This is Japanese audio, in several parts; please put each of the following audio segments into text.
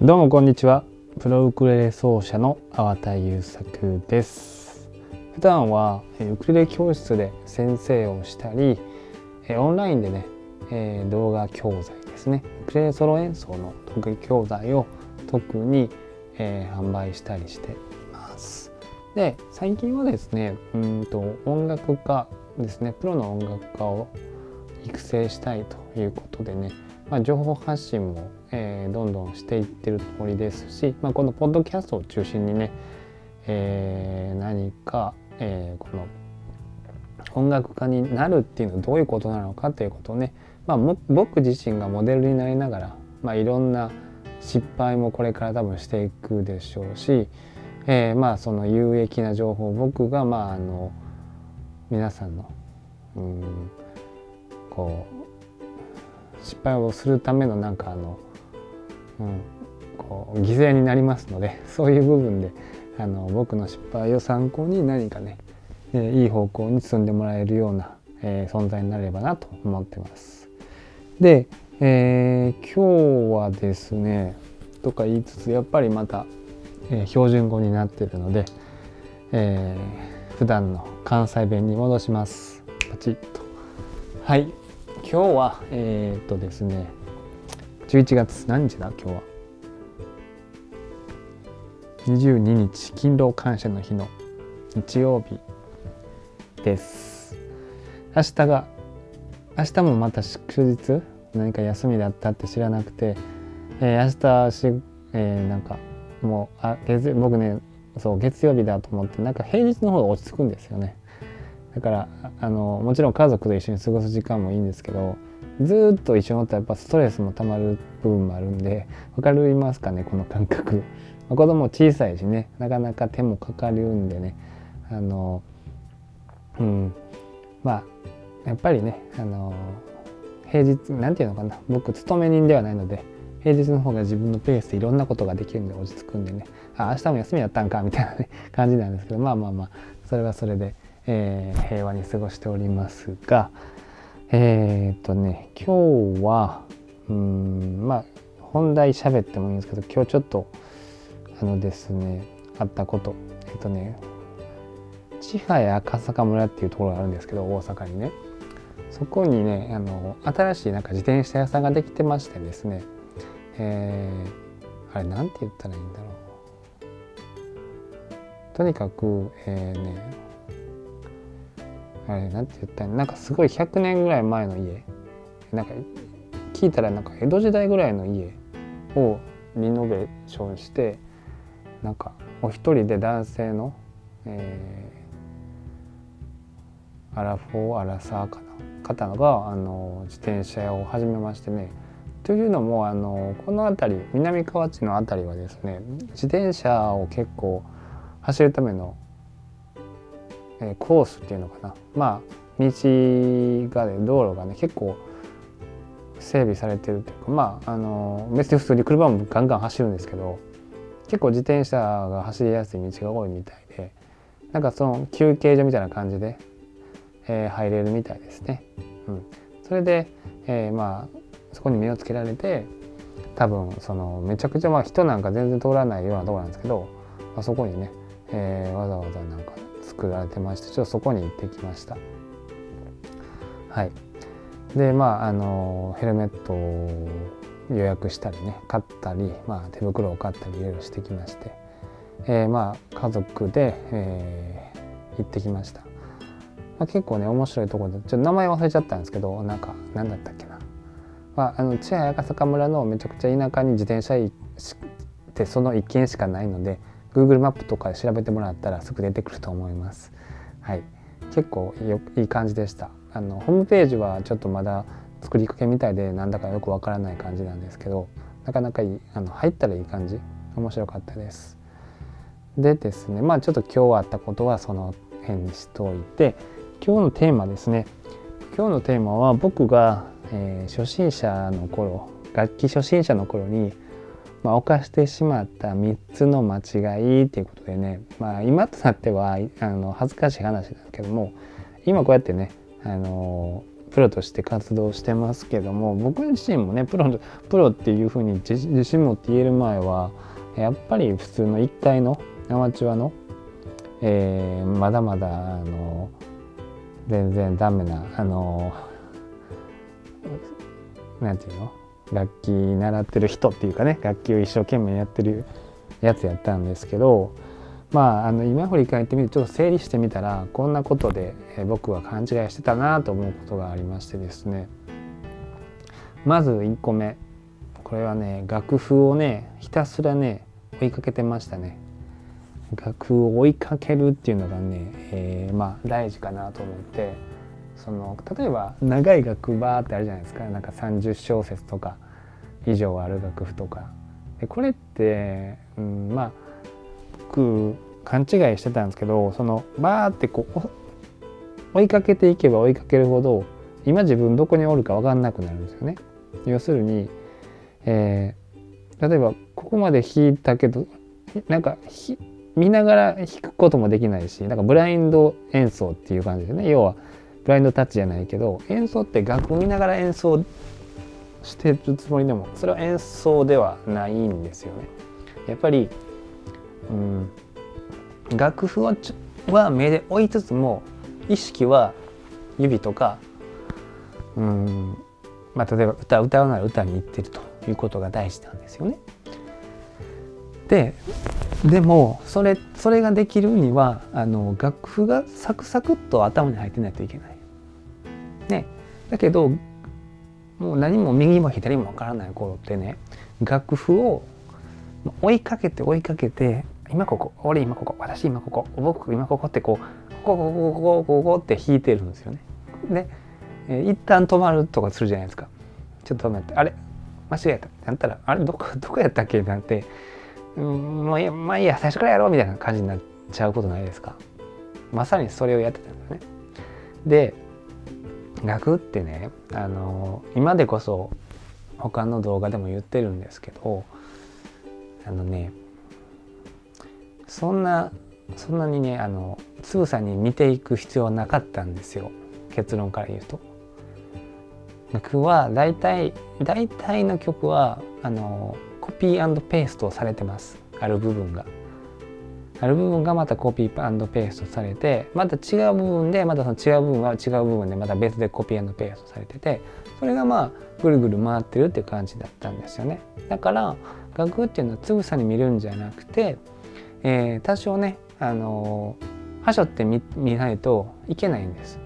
どうもこんにちは。プロウクレレ奏者の粟田優作です。普段はウクレレ教室で先生をしたりオンラインでね動画教材ですね。ウクレレソロ演奏の特技教材を特に販売したりしています。で最近はですねうんと音楽家ですね。プロの音楽家を育成したいということでねまあ、情報発信も、えー、どんどんしていってるつもりですし、まあ、このポッドキャストを中心にね、えー、何か、えー、この音楽家になるっていうのはどういうことなのかということをね、まあ、僕自身がモデルになりながら、まあ、いろんな失敗もこれから多分していくでしょうし、えー、まあその有益な情報を僕がまああの皆さんのうんこう失敗をするためのなんかあの、うん、こう犠牲になりますので そういう部分であの僕の失敗を参考に何かね、えー、いい方向に進んでもらえるような、えー、存在になればなと思ってます。で、えー、今日はですねとか言いつつやっぱりまた、え、標準語になってるので、えー、普段の関西弁に戻します。パチッと。はい今日はえー、っとですね11月何日だ？今日は。22日勤労感謝の日の日曜日です。明日が明日もまた祝日？何か休みだったって知らなくて、えー、明日し、えー、なんかもうあ月僕ねそう月曜日だと思ってなんか平日の方が落ち着くんですよね。だからあのもちろん家族と一緒に過ごす時間もいいんですけどずっと一緒におったらやっぱストレスもたまる部分もあるんで分かりますかねこの感覚、まあ、子供小さいしねなかなか手もかかるんでね。あのうん。まあやっぱりねあの平日なんていうのかな。僕勤め人ではないので平日の方が自分のペースでいろんなことができるんで落ち着くんでね。あ明日も休みだったんかみたいな、ね、感じなんですけどまあまあまあそれはそれでえー、平和に過ごしておりますがえー、っとね今日はうんまあ本題喋ってもいいんですけど今日ちょっとあのですねあったこと。えっとね千早赤坂村っていうところがあるんですけど大阪にね。そこにねあの新しいなんか自転車屋さんができてましてですね。えー、あれなんて言ったらいいんだろう。とにかくえー、ねあれなんて言ったらなんかすごい100年ぐらい前の家。なんか聞いたらなんか江戸時代ぐらいの家をリノベーションしてなんかお一人で男性の、えー、アラフォーアラサーかな？方があの自転車を始めましてね。というのもあのこの辺り南河内の辺りはですね自転車を結構走るためのえコースっていうのかなまあ道がね道路がね結構整備されてるというかまああの別に普通に車もガンガン走るんですけど結構自転車が走りやすい道が多いみたいでなんかその休憩所みたいな感じで、えー、入れるみたいですね。うん、それで、えー、まあそこに目をつけられて多分そのめちゃくちゃまあ人なんか全然通らないようなとこなんですけど、まあ、そこにね、えー、わざわざなんか作られてましてちょっとそこに行ってきました。はい。でまああのヘルメットを予約したりね買ったり、まあ、手袋を買ったりいろいろしてきまして、えー、まあ家族で、えー、行ってきました、まあ、結構ね面白いところでちょっと名前忘れちゃったんですけどなんか何だったっけな、まあ、あの千早赤坂村のめちゃくちゃ田舎に自転車ってその一軒しかないので Google マップとかで調べてもらったらすぐ出てくると思います。はい、結構いい感じでした。あのホームページはちょっとまだ作りかけみたいでなんだかよくわからない感じなんですけどなかなかいいあの入ったらいい感じ面白かったです。でですねまあちょっと今日あったことはその辺にしておいて今日のテーマですね今日のテーマは僕が、えー、初心者の頃楽器初心者の頃にまあ、犯してしまった3つの間違いっていうことでね、まあ、今となってはあの恥ずかしい話ですけども今こうやってねあのプロとして活動してますけども僕自身もねプロプロっていうふうに自信持って言える前はやっぱり普通の1階のアマチュアの、えー、まだまだあの全然ダメなあのなんていうの？楽器習ってる人っていうかね楽器を一生懸命やってるやつやったんですけどまああの今振り返ってみるとちょっと整理してみたらこんなことで僕は勘違いしてたなと思うことがありましてですね。まず1個目。これはね楽譜をねひたすらね追いかけてましたね。楽譜を追いかけるっていうのがね、えー、まあ大事かなと思って。その例えば長い楽譜バーってあるじゃないですか。なんか30小節とか以上ある楽譜とか。でこれって、うん、まあ僕勘違いしてたんですけどそのバーってこう追いかけていけば追いかけるほど今自分どこにおるか分かんなくなるんですよね。要するに、えー、例えばここまで弾いたけどなんか見ながら弾くこともできないしなんかブラインド演奏っていう感じでね。要はブラインドタッチじゃないけど演奏って楽譜見ながら演奏してるつもりでもそれは演奏ではないんですよね。やっぱり、うん、楽譜はは目で追いつつも意識は指とか、うんまあ、例えば歌歌うなら歌に行ってるということが大事なんですよね。ででもそれそれができるにはあの楽譜がサクサクっと頭に入ってないといけない。ね、だけどもう何も右も左もわからない頃ってね楽譜を追いかけて追いかけて今ここ俺今ここ私今ここ僕今ここってこうここここここここって弾いてるんですよね。で、えー、一旦止まるとかするじゃないですか。ちょっと止めてあれ間違えたなったらあれどこどこやったっけ？なんて、うん、もういやまあいいや最初からやろうみたいな感じになっちゃうことないですか。まさにそれをやってたんだよね。で楽ってねあの今でこそ他の動画でも言ってるんですけどあのねそんなそんなにねあのつぶさに見ていく必要はなかったんですよ結論から言うと。僕は大体大体の曲はあのコピーペーストされてますある部分が。ある部分がまたコピーペーストされてまた違う部分でまたその違う部分は違う部分でまた別でコピーペーストされててそれがまあぐるぐる回ってるっていう感じだったんですよね。だから楽譜っていうのはつぶさに見るんじゃなくて、えー、多少ねあのはしょって見見ないといけないんです。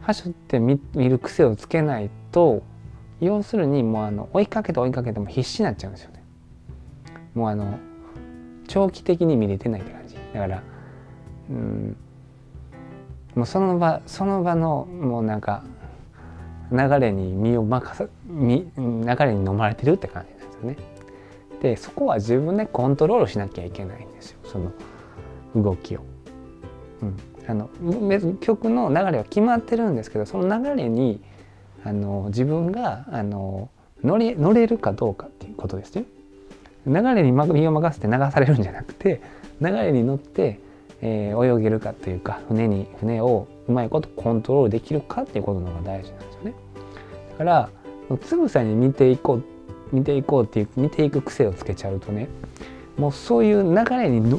はしょって見見る癖をつけないと要するにもうあの追いかけて追いかけても必死になっちゃうんですよね。もうあの長期的に見れてないって感じだからうんもうその場その場のもうなんか流れに身を任さ流れに飲まれてるって感じなんですよね。でそこは自分でコントロールしなきゃいけないんですよその動きを。うん、あの曲の流れは決まってるんですけどその流れにあの自分があの乗れ乗れるかどうかっていうことですよ。流れに身を任せて流されるんじゃなくて流れに乗って、えー、泳げるかというか船に船をうまいことコントロールできるかっていうことの方が大事なんですよね。だからつぶさに見ていこう見ていこうっていう見ていく癖をつけちゃうとねもうそういう流れにの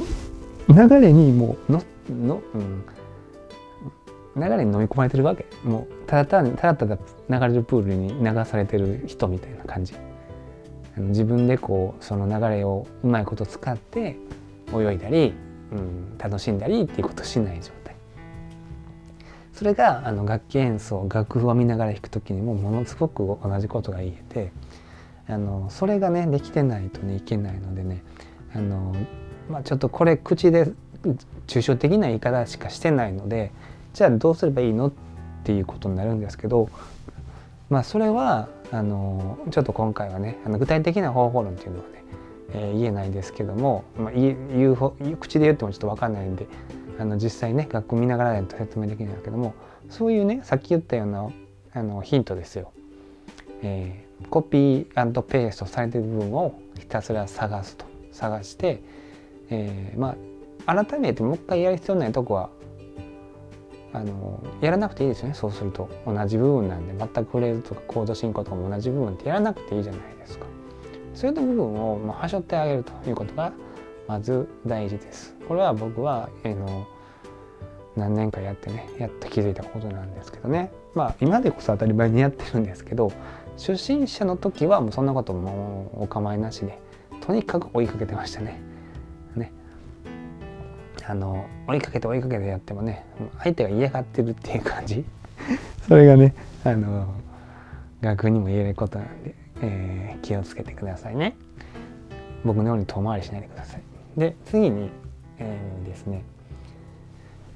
流れにもうのの、うん、流れに飲み込まれてるわけもうただただただただ流れるプールに流されてる人みたいな感じ。自分でこうその流れをうまいこと使って泳いだり、うん、楽しんだりっていうことをしない状態。それがあの楽器演奏楽譜を見ながら弾く時にもものすごく同じことが言えてあのそれがねできてないとねいけないのでねあの、まあ、ちょっとこれ口で抽象的な言い方しかしてないのでじゃあどうすればいいのっていうことになるんですけどまあそれはあのちょっと今回はねあの具体的な方法論っていうのはね、えー、言えないですけども、まあ、言う口で言ってもちょっと分かんないんであの実際ね学校見ながらないと説明できないんだけどもそういうねさっき言ったようなあのヒントですよ。えー、コピーペーストされてる部分をひたすら探すと探して、えー、まあ改めてもう一回やる必要ないとこはあのやらなくていいですよね。そうすると。同じ部分なんで。全くフレーズとかコード進行とかも同じ部分ってやらなくていいじゃないですか。そういった部分を、まあ、はしょってあげるということがまず大事です。これは僕は、えー、の何年かやってねやっと気づいたことなんですけどね。まあ今でこそ当たり前にやってるんですけど初心者の時はもうそんなこともお構いなしでとにかく追いかけてました。ね。あの追いかけて追いかけてやってもね相手が嫌がってるっていう感じ それがねあの学にも言えることなんで、えー、気をつけてくださいね。僕のように遠回りしないでください。で次に、えー、ですね、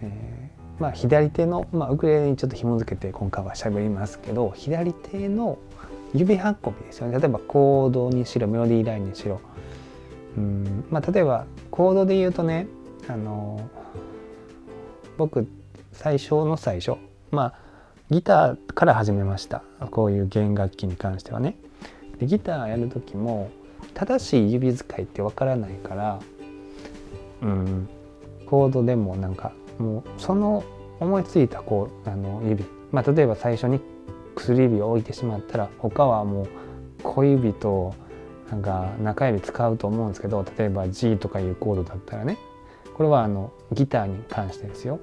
えー、まあ左手の、まあ、ウクレレにちょっと紐付けて今回は喋りますけど左手の指運びですよね例えばコードにしろメロディーラインにしろうんまあ例えばコードで言うとねあの僕最初の最初まあギターから始めました。こういう弦楽器に関してはね。でギターやる時も正しい指使いってわからないからうんコードでもなんかもうその思いついたこうあの指まあ例えば最初に薬指を置いてしまったら他はもう小指となんか中指使うと思うんですけど例えば G とかいうコードだったらね。これはあのギターに関してですよ。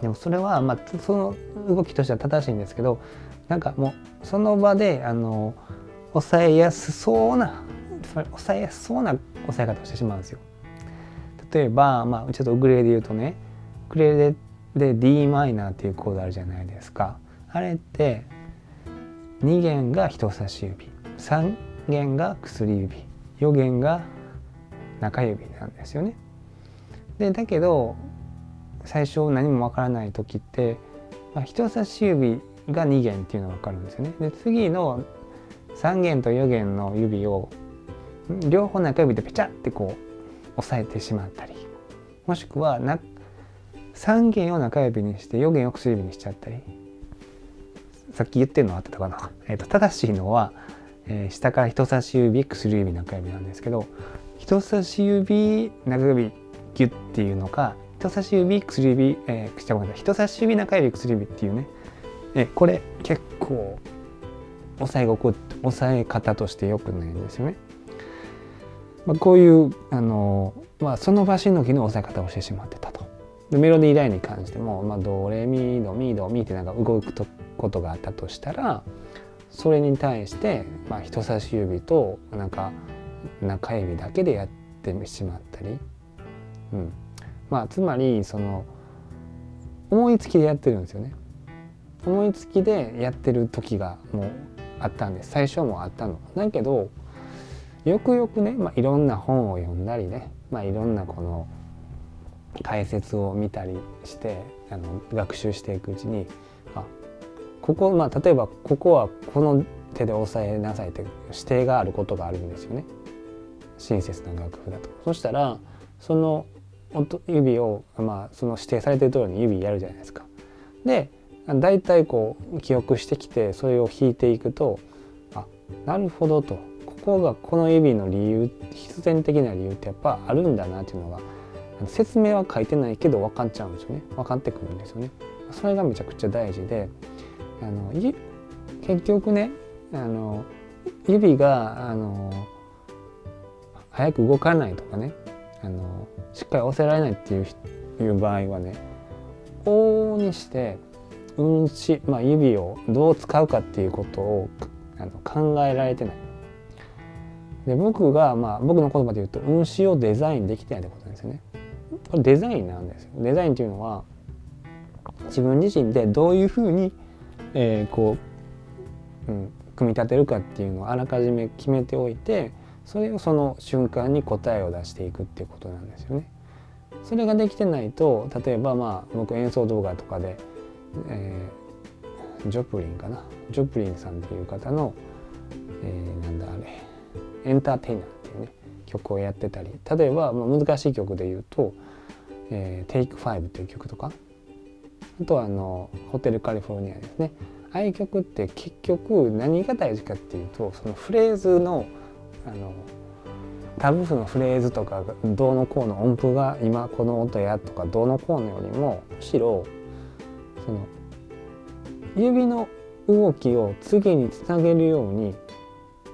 でもそれはまあその動きとしては正しいんですけどなんかもうその場であの抑えやすそうな抑えやすそうな抑え方をしてしまうんですよ。例えば、まあ、ちょっとウクレレで言うとねウクレレで d マイナーっていうコードあるじゃないですか。あれって2弦が人差し指3弦が薬指4弦が中指なんですよね。でだけど最初何もわからない時って、まあ、人差し指が2弦っていうのが分かるんですよね。で次の3弦と4弦の指を両方中指でペチャってこう押さえてしまったりもしくはな3弦を中指にして4弦を薬指にしちゃったりさっき言ってるのあってたかな、えーと、正しいのは、えー、下から人差し指薬指中指なんですけど人差し指中指ギュッっていうのか人差し指薬指、えー、ごめんなさい人差し指中指薬指っていうね、えー、これ結構押さえ心押さえ方としてよくないんですよね。まあ、こういうあの、まあ、その場しのぎの押さえ方をしてしまってたと。でメロディーラインに関しても、まあ、ドレミドミドミってなんか動くとことがあったとしたらそれに対して、まあ、人差し指となんか中指だけでやってしまったり、うんまあ、つまりその思いつきでやってるんですよね。思いつきでやってる時がもうあったんです最初もあったの。だけどよくよくね、まあ、いろんな本を読んだりね、まあ、いろんなこの解説を見たりしてあの学習していくうちにあここまあ例えばここはこの手で押さえなさいって指定があることがあるんですよね親切な楽譜だと。そしたらその指を、まあ、その指定されてる通りに指やるじゃないですか。で大体こう記憶してきてそれを弾いていくとあなるほどとここがこの指の理由必然的な理由ってやっぱあるんだなっていうのが説明は書いてないけど分かっちゃうんですよね分かってくるんですよね。それがめちゃくちゃ大事であの結局ねあの指があの早く動かないとかねあのしっかり押せられないっていういう場合はね往々にして運指、まあ、指をどう使うかっていうことをあの考えられてない。で僕が、まあ、僕の言葉で言うと運指をデザインできてないってことなんですよね。これデザインなんですよ。デザインっていうのは自分自身でどういうふうにえー、こう、うん、組み立てるかっていうのをあらかじめ決めておいてそれをその瞬間に答えを出していくっていうことなんですよね。それができてないと例えばまあ僕演奏動画とかで、えー、ジョプリンかな？ジョプリンさんっていう方の、えー、なんだあれエンターテイナーっていうね曲をやってたり例えば、まあ、難しい曲で言うと「えー、Take 5」っていう曲とかあとはあのホテルカリフォルニアですねああいう曲って結局何が大事かっていうとそのフレーズのあのタブ譜のフレーズとかどうのこうの音符が今この音やとかどうのこうのよりもむしろその指の動きを次につなげるように、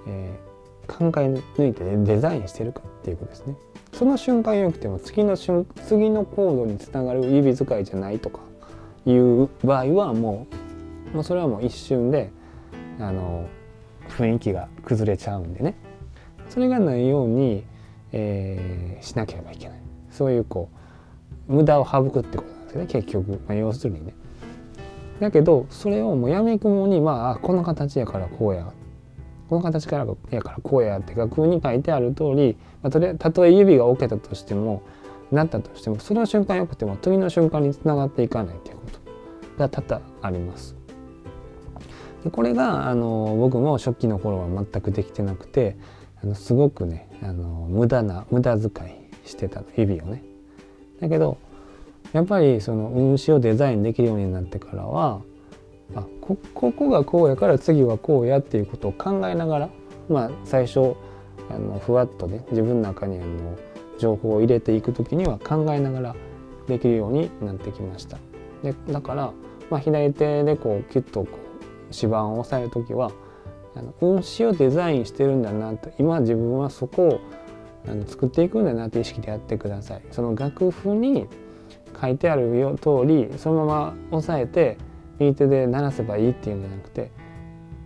えー、考え抜いてデザインしてるかっていうことですね。その瞬間よくても次の瞬次のコードにつながる指使いじゃないとかいう場合はもうもうそれはもう一瞬であの雰囲気が崩れちゃうんでねそれがないように、えー、しなければいけない。そういうこう無駄を省くってことなんですよね。結局、まあ、要するにね。だけどそれをもうやみくもにまあこの形やからこうや。この形からやからこうやって楽譜に書いてある通り、まあ、とりたとえ指が置けたとしてもなったとしてもその瞬間よくても次の瞬間につながっていかないということ。が多々あります。でこれがあの僕も初期の頃は全くできてなくてあのすごくねあの無駄な無駄遣いしてた指をね。だけどやっぱりその運指をデザインできるようになってからはあこここがこうやから次はこうやっていうことを考えながらまあ最初あのふわっとね自分の中にあの情報を入れていく時には考えながらできるようになってきました。でだから、まあ、左手でこうキュッとこう指板を押さえる時はあの運指をデザインしてるんだなと今自分はそこをあの作っていくんだなって意識でやってください。その楽譜に書いてあるよ通りそのまま押さえて右手で鳴らせばいいっていうんじゃなくて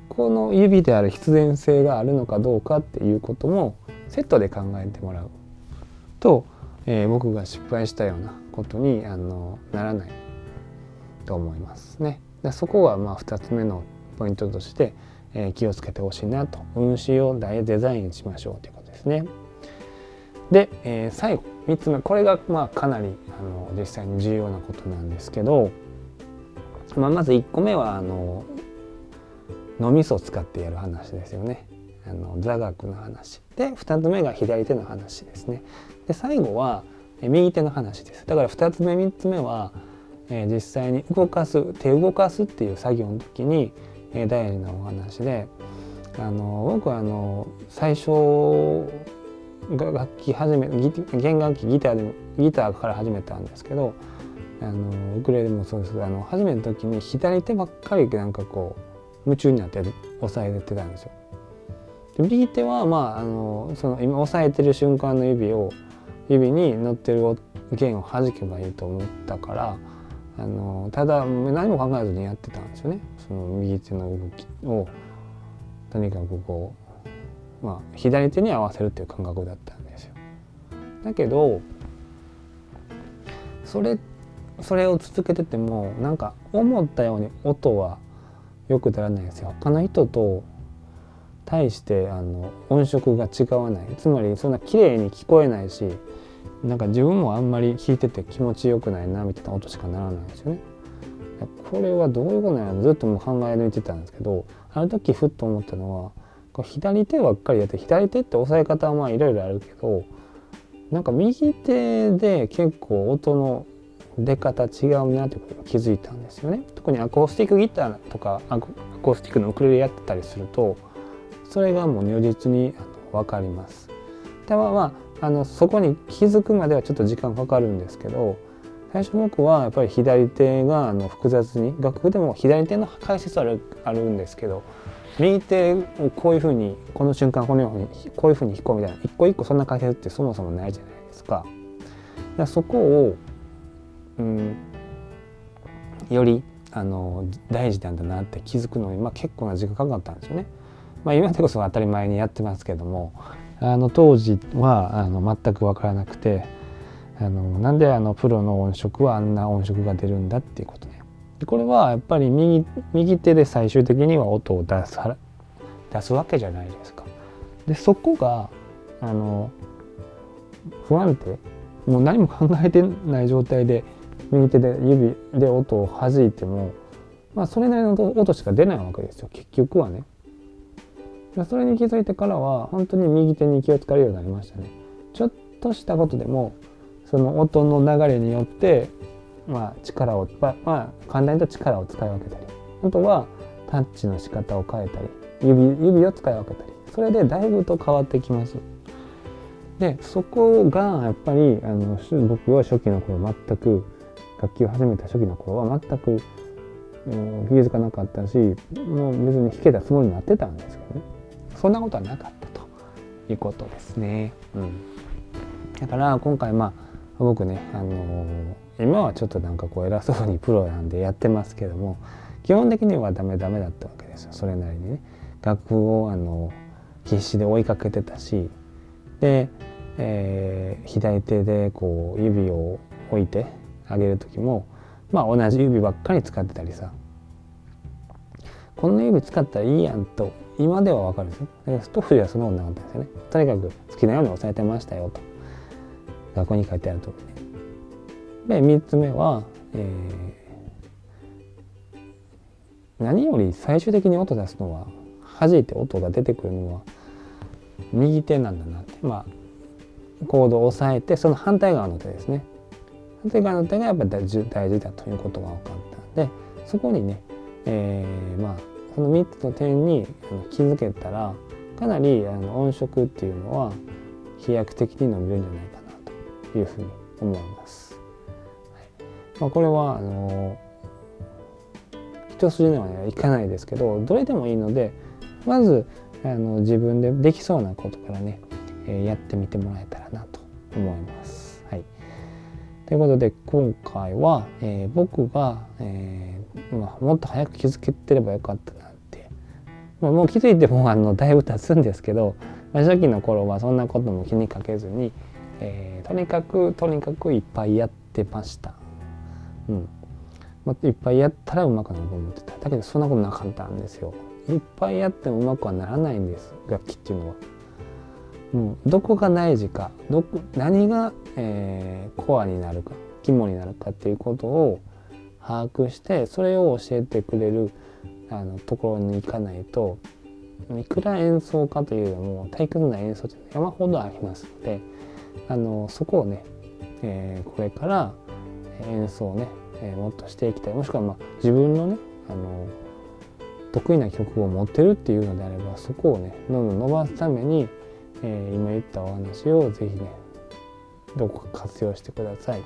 この指である必然性があるのかどうかっていうこともセットで考えてもらうと、えー、僕が失敗したようなことにあのならないと思いますね。でそこはまあ2つ目のポイントとして、えー、気をつけてほしいなと運指をデザインしましょうということですね。で、えー、最後3つ目これがまあかなりあの実際に重要なことなんですけど、まあ、まず1個目はあの脳みそを使ってやる話ですよね。あの座学の話で2つ目が左手の話ですね。で最後は右手の話です。だから2つ目3つ目はえー、実際に動かす手動かすっていう作業の時に、えー、大事なお話であの僕はあの最初楽器始め弦楽器ギターでギターから始めたんですけどあのウクレレもそうですあの始めた時に左手ばっかりなんかこう夢中になって押さえてたんですよ。で右手はまああのその今押さえてる瞬間の指を指に乗ってる弦を弾けばいいと思ったからあのただ何も考えずにやってたんですよねその右手の動きをとにかくこう、まあ、左手に合わせるっていう感覚だったんですよ。だけどそれそれを続けててもなんか思ったように音はよく出らないんですよ。他の人と対してあの音色が違わないつまりそんな綺麗に聞こえないしなんか自分もあんまり弾いてて気持ちよくないなみたいな音しかならないんですよね。これはどういうことなのずっともう考え抜いてたんですけどある時ふっと思ったのはこう左手ばっかりやって左手って押さえ方はまあいろいろあるけどなんか右手で結構音の出方違うなってことに気づいたんですよね。特にアコースティックギターとかアコースティックのウクレレやってたりするとそれがもう如実に分かります。ではまああのそこに気づくまではちょっと時間かかるんですけど最初僕はやっぱり左手があの複雑に楽譜でも左手の解説あるあるんですけど右手をこういうふうにこの瞬間このようにこういうふうに弾こうみたいな一個一個そんな解説ってそもそもないじゃないですか。だそこを、うん、よりあの大事なんだなって気づくのに、まあ、結構な時間かかったんですよね。まあ、今でこそ当たり前にやってますけどもあの当時はあの全く分からなくてあのなんであのプロの音色はあんな音色が出るんだっていうことね。でこれはやっぱり右右手で最終的には音を出す出すわけじゃないですか。でそこがあの不安定もう何も考えてない状態で右手で指で音を弾いても、まあ、それなりの音しか出ないわけですよ結局はね。それに気づいてからは本当に右手に気を使うようになりましたね。ちょっとしたことでもその音の流れによってまあ力をまあ簡単に言うと力を使い分けたりあとはタッチの仕方を変えたり指指を使い分けたりそれでだいぶと変わってきます。でそこがやっぱりあの僕は初期の頃全く楽器を始めた初期の頃は全くもう気づかなかったしもう別に弾けたつもりになってたんですけどね。そんなことはなかったということですね。うん、だから今回まあ僕ね、あのー、今はちょっとなんかこう偉そうにプロなんでやってますけども基本的にはダメダメだったわけですよそれなりにね。楽譜をあの必死で追いかけてたしで、えー、左手でこう指を置いてあげる時もまあ同じ指ばっかり使ってたりさこの指使ったらいいやんと今ではわかるんですよ。だからストッフではそんなことなかったんですよね。とにかく好きなように押さえてましたよと。学校に書いてある通り。で3つ目は、えー、何より最終的に音出すのは弾いて音が出てくるのは右手なんだなってまあコードを押さえてその反対側の手ですね反対側の手がやっぱり大事だということが分かったんでそこにね、えー、まあその3つの点に気づけたらかなりあの音色っていうのは飛躍的に伸びるんじゃないかなというふうに思います。はいまあ、これはあの一筋縄にはいかないですけどどれでもいいのでまずあの自分でできそうなことからね、えー、やってみてもらえたらなと思います。はい、ということで今回は、えー、僕が、えーまあ、もっと早く気づけてればよかったな、もう気づいてもあのだいぶ経つんですけど、まあ、初期の頃はそんなことも気にかけずに、えー、とにかくとにかくいっぱいやってました。うんまあ、いっぱいやったらうまくなると思ってただけどそんなことなかったんですよ。いっぱいやってもうまくはならないんです楽器っていうのは。うん、どこが大事かどこ何が、えー、コアになるか肝になるかっていうことを把握してそれを教えてくれるあのところに行かないといくら演奏家というよりも退屈な演奏って山ほどありますのであのそこをね、えー、これから演奏をね、えー、もっとしていきたい。もしくはまあ自分のねあの得意な曲を持ってるっていうのであればそこをねどんどん伸ばすために、えー、今言ったお話を是非ねどこか活用してください。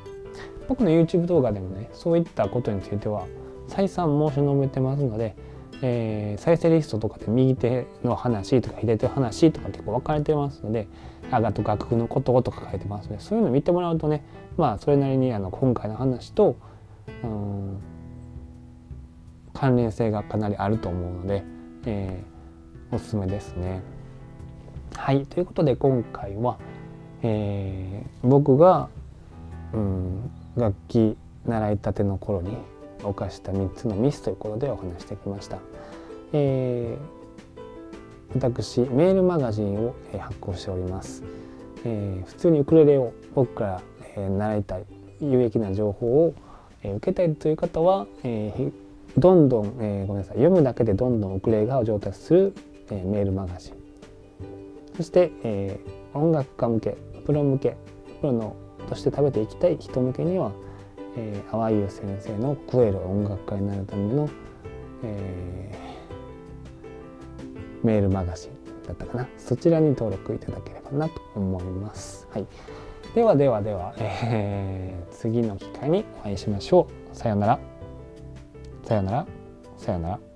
僕の YouTube 動画でもねそういったことについては再三申し述べてますので、えー、再生リストとかで右手の話とか左手の話とか結構分かれてますのであがと楽譜のこととか書いてますのでそういうの見てもらうとねまあそれなりにあの今回の話とうん関連性がかなりあると思うので、えー、おすすめですね。はいということで今回は、えー、僕が、うん、楽器習いたての頃に犯した3つのミスということでお話してきました。えー、私メールマガジンを発行しております。えー、普通にウクレレを僕から、習いたい有益な情報を、受けたいという方は、え、どんどん、え、ごめんなさい読むだけでどんどんウクレレが上達する、え、メールマガジンそして、え、音楽家向けプロ向けプロのとして食べていきたい人向けには、えー、淡井先生の「クエル音楽家になるための」えー、メールマガジンだったかなそちらに登録いただければなと思います。はい、ではではでは、えー、次の機会にお会いしましょう。さようなら。さよなら。さよなら。